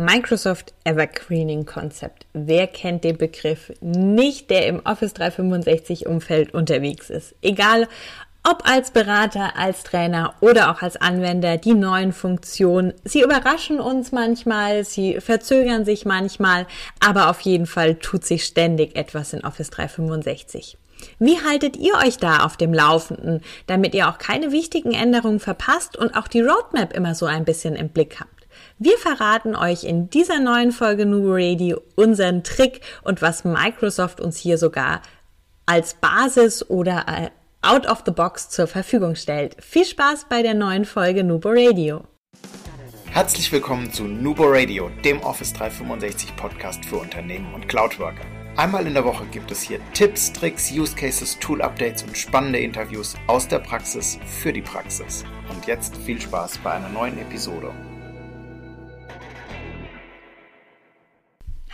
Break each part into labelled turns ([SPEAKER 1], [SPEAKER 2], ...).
[SPEAKER 1] Microsoft Evergreening Konzept. Wer kennt den Begriff nicht, der im Office 365 Umfeld unterwegs ist? Egal, ob als Berater, als Trainer oder auch als Anwender, die neuen Funktionen, sie überraschen uns manchmal, sie verzögern sich manchmal, aber auf jeden Fall tut sich ständig etwas in Office 365. Wie haltet ihr euch da auf dem Laufenden, damit ihr auch keine wichtigen Änderungen verpasst und auch die Roadmap immer so ein bisschen im Blick habt? Wir verraten euch in dieser neuen Folge Nubo Radio unseren Trick und was Microsoft uns hier sogar als Basis oder äh, out of the box zur Verfügung stellt. Viel Spaß bei der neuen Folge Nubo Radio.
[SPEAKER 2] Herzlich willkommen zu Nubo Radio, dem Office 365 Podcast für Unternehmen und Cloudworker. Einmal in der Woche gibt es hier Tipps, Tricks, Use Cases, Tool Updates und spannende Interviews aus der Praxis für die Praxis. Und jetzt viel Spaß bei einer neuen Episode.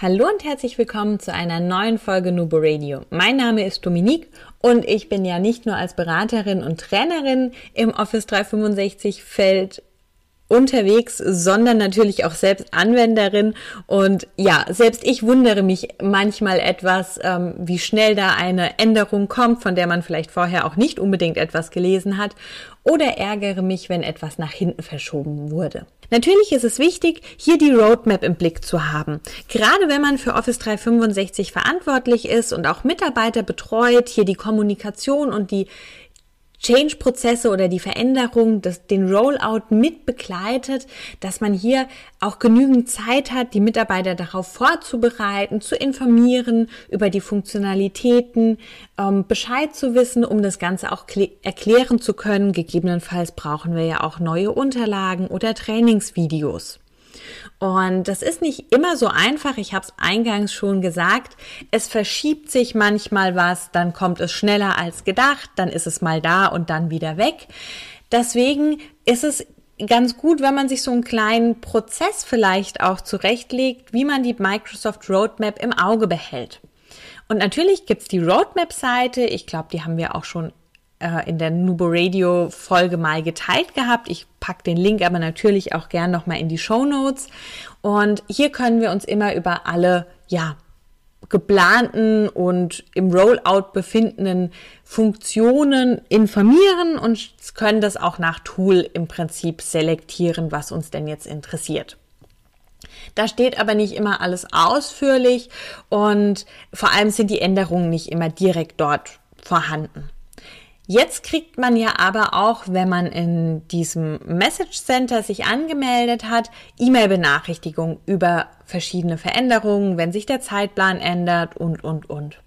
[SPEAKER 1] Hallo und herzlich willkommen zu einer neuen Folge Nubo Radio. Mein Name ist Dominique und ich bin ja nicht nur als Beraterin und Trainerin im Office 365 Feld unterwegs, sondern natürlich auch selbst Anwenderin. Und ja, selbst ich wundere mich manchmal etwas, ähm, wie schnell da eine Änderung kommt, von der man vielleicht vorher auch nicht unbedingt etwas gelesen hat. Oder ärgere mich, wenn etwas nach hinten verschoben wurde. Natürlich ist es wichtig, hier die Roadmap im Blick zu haben. Gerade wenn man für Office 365 verantwortlich ist und auch Mitarbeiter betreut, hier die Kommunikation und die Change-Prozesse oder die Veränderung, das, den Rollout mit begleitet, dass man hier auch genügend Zeit hat, die Mitarbeiter darauf vorzubereiten, zu informieren über die Funktionalitäten, ähm, Bescheid zu wissen, um das Ganze auch erklären zu können. Gegebenenfalls brauchen wir ja auch neue Unterlagen oder Trainingsvideos. Und das ist nicht immer so einfach. Ich habe es eingangs schon gesagt. Es verschiebt sich manchmal was, dann kommt es schneller als gedacht, dann ist es mal da und dann wieder weg. Deswegen ist es ganz gut, wenn man sich so einen kleinen Prozess vielleicht auch zurechtlegt, wie man die Microsoft Roadmap im Auge behält. Und natürlich gibt's die Roadmap-Seite. Ich glaube, die haben wir auch schon äh, in der Nubo Radio Folge mal geteilt gehabt. Ich pack den Link aber natürlich auch gern nochmal in die Show Notes. Und hier können wir uns immer über alle, ja, geplanten und im Rollout befindenden Funktionen informieren und können das auch nach Tool im Prinzip selektieren, was uns denn jetzt interessiert. Da steht aber nicht immer alles ausführlich und vor allem sind die Änderungen nicht immer direkt dort vorhanden. Jetzt kriegt man ja aber auch, wenn man in diesem Message Center sich angemeldet hat, E-Mail-Benachrichtigungen über verschiedene Veränderungen, wenn sich der Zeitplan ändert und, und, und.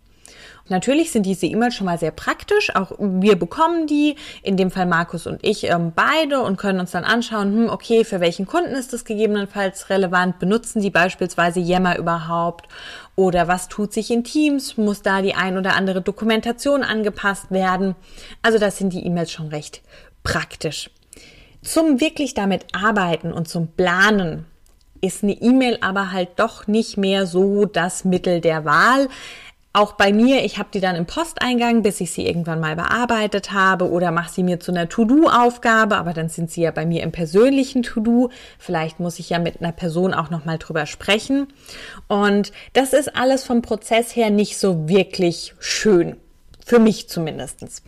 [SPEAKER 1] Natürlich sind diese E-Mails schon mal sehr praktisch. Auch wir bekommen die, in dem Fall Markus und ich ähm, beide und können uns dann anschauen, hm, okay, für welchen Kunden ist das gegebenenfalls relevant? Benutzen die beispielsweise Yammer überhaupt? Oder was tut sich in Teams? Muss da die ein oder andere Dokumentation angepasst werden? Also das sind die E-Mails schon recht praktisch. Zum wirklich damit arbeiten und zum Planen ist eine E-Mail aber halt doch nicht mehr so das Mittel der Wahl. Auch bei mir, ich habe die dann im Posteingang, bis ich sie irgendwann mal bearbeitet habe oder mache sie mir zu einer To-Do-Aufgabe, aber dann sind sie ja bei mir im persönlichen To-Do. Vielleicht muss ich ja mit einer Person auch noch mal drüber sprechen. Und das ist alles vom Prozess her nicht so wirklich schön. Für mich zumindestens.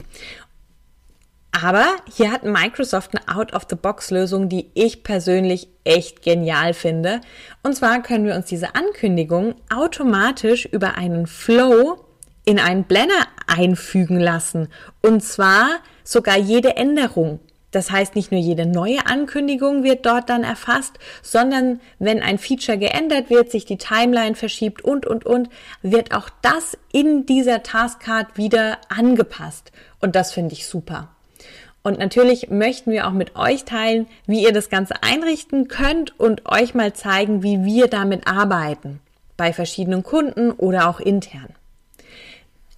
[SPEAKER 1] Aber hier hat Microsoft eine Out-of-the-Box-Lösung, die ich persönlich echt genial finde. Und zwar können wir uns diese Ankündigung automatisch über einen Flow in einen Blender einfügen lassen. Und zwar sogar jede Änderung. Das heißt, nicht nur jede neue Ankündigung wird dort dann erfasst, sondern wenn ein Feature geändert wird, sich die Timeline verschiebt und, und, und, wird auch das in dieser Taskcard wieder angepasst. Und das finde ich super. Und natürlich möchten wir auch mit euch teilen, wie ihr das Ganze einrichten könnt und euch mal zeigen, wie wir damit arbeiten. Bei verschiedenen Kunden oder auch intern.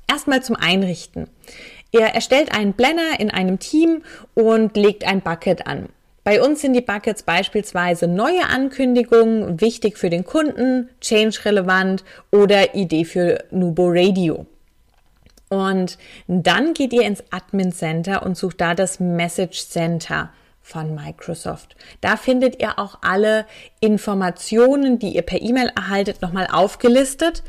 [SPEAKER 1] Erstmal zum Einrichten. Ihr erstellt einen Blender in einem Team und legt ein Bucket an. Bei uns sind die Buckets beispielsweise neue Ankündigungen, wichtig für den Kunden, change relevant oder Idee für Nubo Radio. Und dann geht ihr ins Admin Center und sucht da das Message Center von Microsoft. Da findet ihr auch alle Informationen, die ihr per E-Mail erhaltet, nochmal aufgelistet.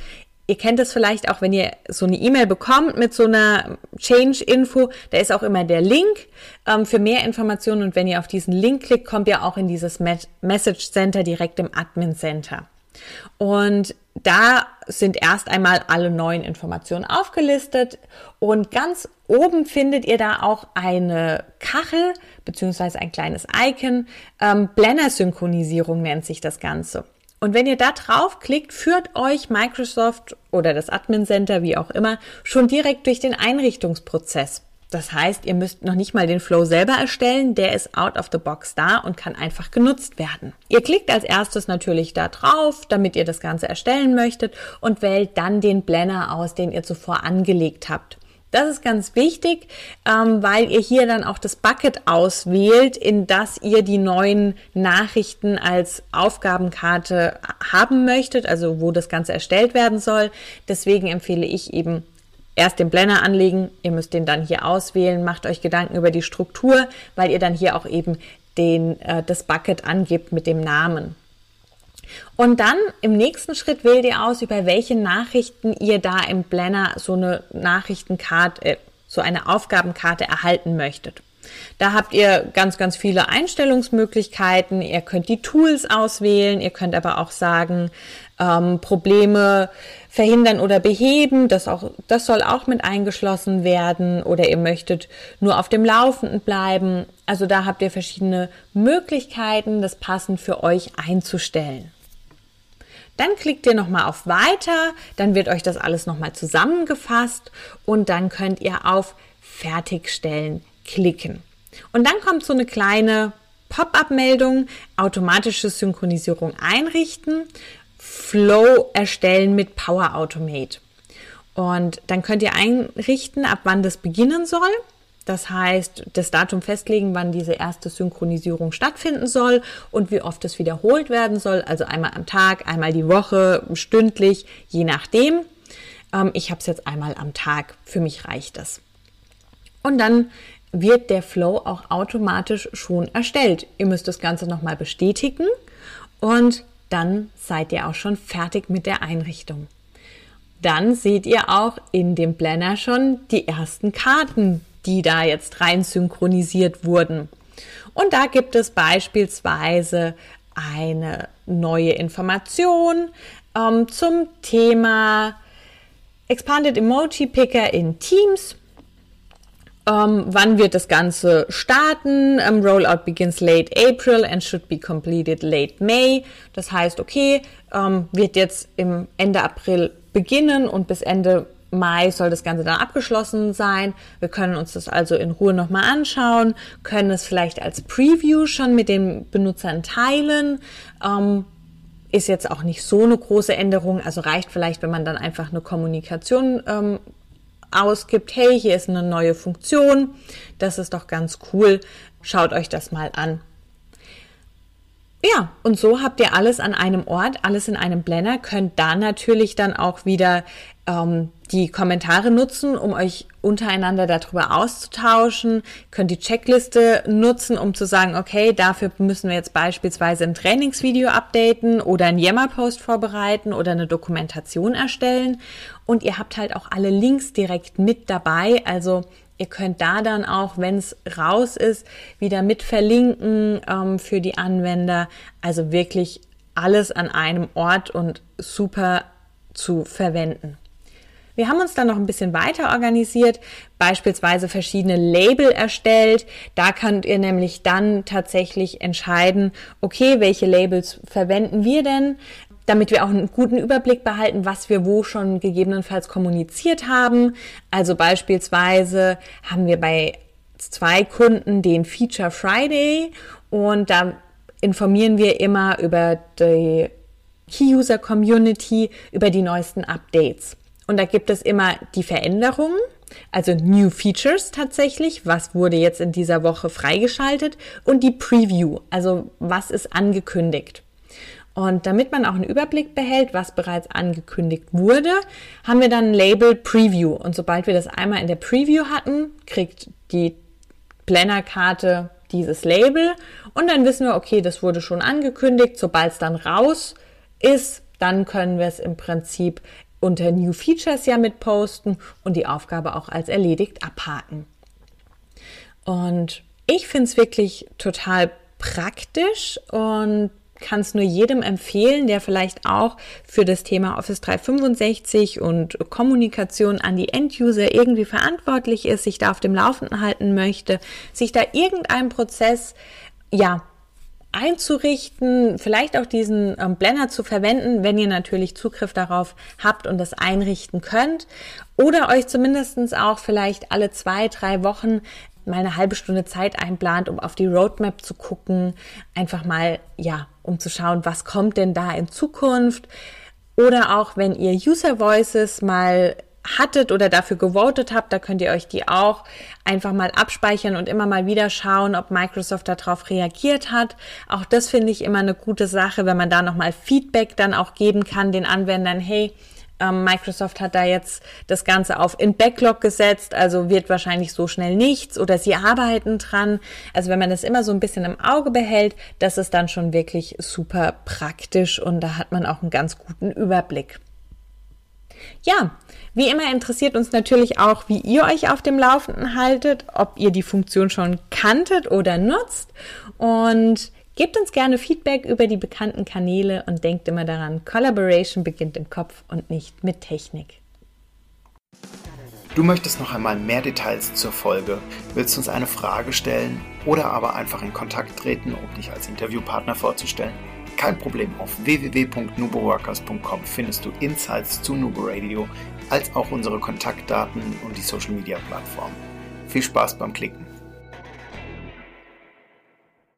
[SPEAKER 1] Ihr kennt es vielleicht auch, wenn ihr so eine E-Mail bekommt mit so einer Change-Info, da ist auch immer der Link ähm, für mehr Informationen und wenn ihr auf diesen Link klickt, kommt ihr auch in dieses Message Center direkt im Admin Center. Und da sind erst einmal alle neuen Informationen aufgelistet und ganz oben findet ihr da auch eine Kachel beziehungsweise ein kleines Icon. Ähm, Blender-Synchronisierung nennt sich das Ganze. Und wenn ihr da draufklickt, führt euch Microsoft oder das Admin Center, wie auch immer, schon direkt durch den Einrichtungsprozess. Das heißt, ihr müsst noch nicht mal den Flow selber erstellen, der ist out of the box da und kann einfach genutzt werden. Ihr klickt als erstes natürlich da drauf, damit ihr das Ganze erstellen möchtet und wählt dann den Blender aus, den ihr zuvor angelegt habt. Das ist ganz wichtig, ähm, weil ihr hier dann auch das Bucket auswählt, in das ihr die neuen Nachrichten als Aufgabenkarte haben möchtet, also wo das Ganze erstellt werden soll. Deswegen empfehle ich eben erst den Blender anlegen, ihr müsst den dann hier auswählen, macht euch Gedanken über die Struktur, weil ihr dann hier auch eben den, äh, das Bucket angibt mit dem Namen. Und dann im nächsten Schritt wählt ihr aus, über welche Nachrichten ihr da im Blender so eine Nachrichtenkarte, äh, so eine Aufgabenkarte erhalten möchtet. Da habt ihr ganz, ganz viele Einstellungsmöglichkeiten. Ihr könnt die Tools auswählen. Ihr könnt aber auch sagen, ähm, Probleme verhindern oder beheben. Das, auch, das soll auch mit eingeschlossen werden. Oder ihr möchtet nur auf dem Laufenden bleiben. Also da habt ihr verschiedene Möglichkeiten, das passend für euch einzustellen. Dann klickt ihr nochmal auf Weiter, dann wird euch das alles nochmal zusammengefasst und dann könnt ihr auf Fertigstellen klicken. Und dann kommt so eine kleine Pop-up-Meldung, automatische Synchronisierung einrichten, Flow erstellen mit Power Automate. Und dann könnt ihr einrichten, ab wann das beginnen soll. Das heißt, das Datum festlegen, wann diese erste Synchronisierung stattfinden soll und wie oft es wiederholt werden soll. Also einmal am Tag, einmal die Woche, stündlich, je nachdem. Ähm, ich habe es jetzt einmal am Tag. Für mich reicht das. Und dann wird der Flow auch automatisch schon erstellt. Ihr müsst das Ganze nochmal bestätigen und dann seid ihr auch schon fertig mit der Einrichtung. Dann seht ihr auch in dem Planner schon die ersten Karten, die da jetzt rein synchronisiert wurden. Und da gibt es beispielsweise eine neue Information ähm, zum Thema Expanded Emoji Picker in Teams. Ähm, wann wird das Ganze starten? Ähm, Rollout begins late April and should be completed late May. Das heißt, okay, ähm, wird jetzt im Ende April beginnen und bis Ende Mai soll das Ganze dann abgeschlossen sein. Wir können uns das also in Ruhe nochmal anschauen, können es vielleicht als Preview schon mit den Benutzern teilen. Ähm, ist jetzt auch nicht so eine große Änderung, also reicht vielleicht, wenn man dann einfach eine Kommunikation ähm, ausgibt, hey, hier ist eine neue Funktion, das ist doch ganz cool, schaut euch das mal an. Ja, und so habt ihr alles an einem Ort, alles in einem Blender, könnt da natürlich dann auch wieder ähm, die Kommentare nutzen, um euch untereinander darüber auszutauschen. Könnt die Checkliste nutzen, um zu sagen, okay, dafür müssen wir jetzt beispielsweise ein Trainingsvideo updaten oder ein Yammer-Post vorbereiten oder eine Dokumentation erstellen. Und ihr habt halt auch alle Links direkt mit dabei. Also Ihr könnt da dann auch, wenn es raus ist, wieder mit verlinken ähm, für die Anwender. Also wirklich alles an einem Ort und super zu verwenden. Wir haben uns dann noch ein bisschen weiter organisiert, beispielsweise verschiedene Label erstellt. Da könnt ihr nämlich dann tatsächlich entscheiden, okay, welche Labels verwenden wir denn? Damit wir auch einen guten Überblick behalten, was wir wo schon gegebenenfalls kommuniziert haben. Also beispielsweise haben wir bei zwei Kunden den Feature Friday und da informieren wir immer über die Key-User Community, über die neuesten Updates. Und da gibt es immer die Veränderungen, also New Features tatsächlich, was wurde jetzt in dieser Woche freigeschaltet und die Preview, also was ist angekündigt. Und damit man auch einen Überblick behält, was bereits angekündigt wurde, haben wir dann ein Label Preview. Und sobald wir das einmal in der Preview hatten, kriegt die Planner-Karte dieses Label und dann wissen wir, okay, das wurde schon angekündigt. Sobald es dann raus ist, dann können wir es im Prinzip unter New Features ja mit posten und die Aufgabe auch als erledigt abhaken. Und ich finde es wirklich total praktisch und kann es nur jedem empfehlen, der vielleicht auch für das Thema Office 365 und Kommunikation an die End-User irgendwie verantwortlich ist, sich da auf dem Laufenden halten möchte, sich da irgendein Prozess, ja, einzurichten, vielleicht auch diesen ähm, Blender zu verwenden, wenn ihr natürlich Zugriff darauf habt und das einrichten könnt. Oder euch zumindestens auch vielleicht alle zwei, drei Wochen mal eine halbe Stunde Zeit einplant, um auf die Roadmap zu gucken, einfach mal, ja, um zu schauen, was kommt denn da in Zukunft. Oder auch, wenn ihr User Voices mal hattet oder dafür gewotet habt, da könnt ihr euch die auch einfach mal abspeichern und immer mal wieder schauen, ob Microsoft darauf reagiert hat. Auch das finde ich immer eine gute Sache, wenn man da nochmal Feedback dann auch geben kann den Anwendern. Hey, ähm, Microsoft hat da jetzt das Ganze auf in Backlog gesetzt, also wird wahrscheinlich so schnell nichts oder sie arbeiten dran. Also wenn man das immer so ein bisschen im Auge behält, das ist dann schon wirklich super praktisch und da hat man auch einen ganz guten Überblick. Ja, wie immer interessiert uns natürlich auch, wie ihr euch auf dem Laufenden haltet, ob ihr die Funktion schon kanntet oder nutzt. Und Gebt uns gerne Feedback über die bekannten Kanäle und denkt immer daran, Collaboration beginnt im Kopf und nicht mit Technik.
[SPEAKER 2] Du möchtest noch einmal mehr Details zur Folge, willst uns eine Frage stellen oder aber einfach in Kontakt treten, um dich als Interviewpartner vorzustellen? Kein Problem, auf www.nuboworkers.com findest du Insights zu Nubo Radio, als auch unsere Kontaktdaten und die Social Media Plattform. Viel Spaß beim Klicken!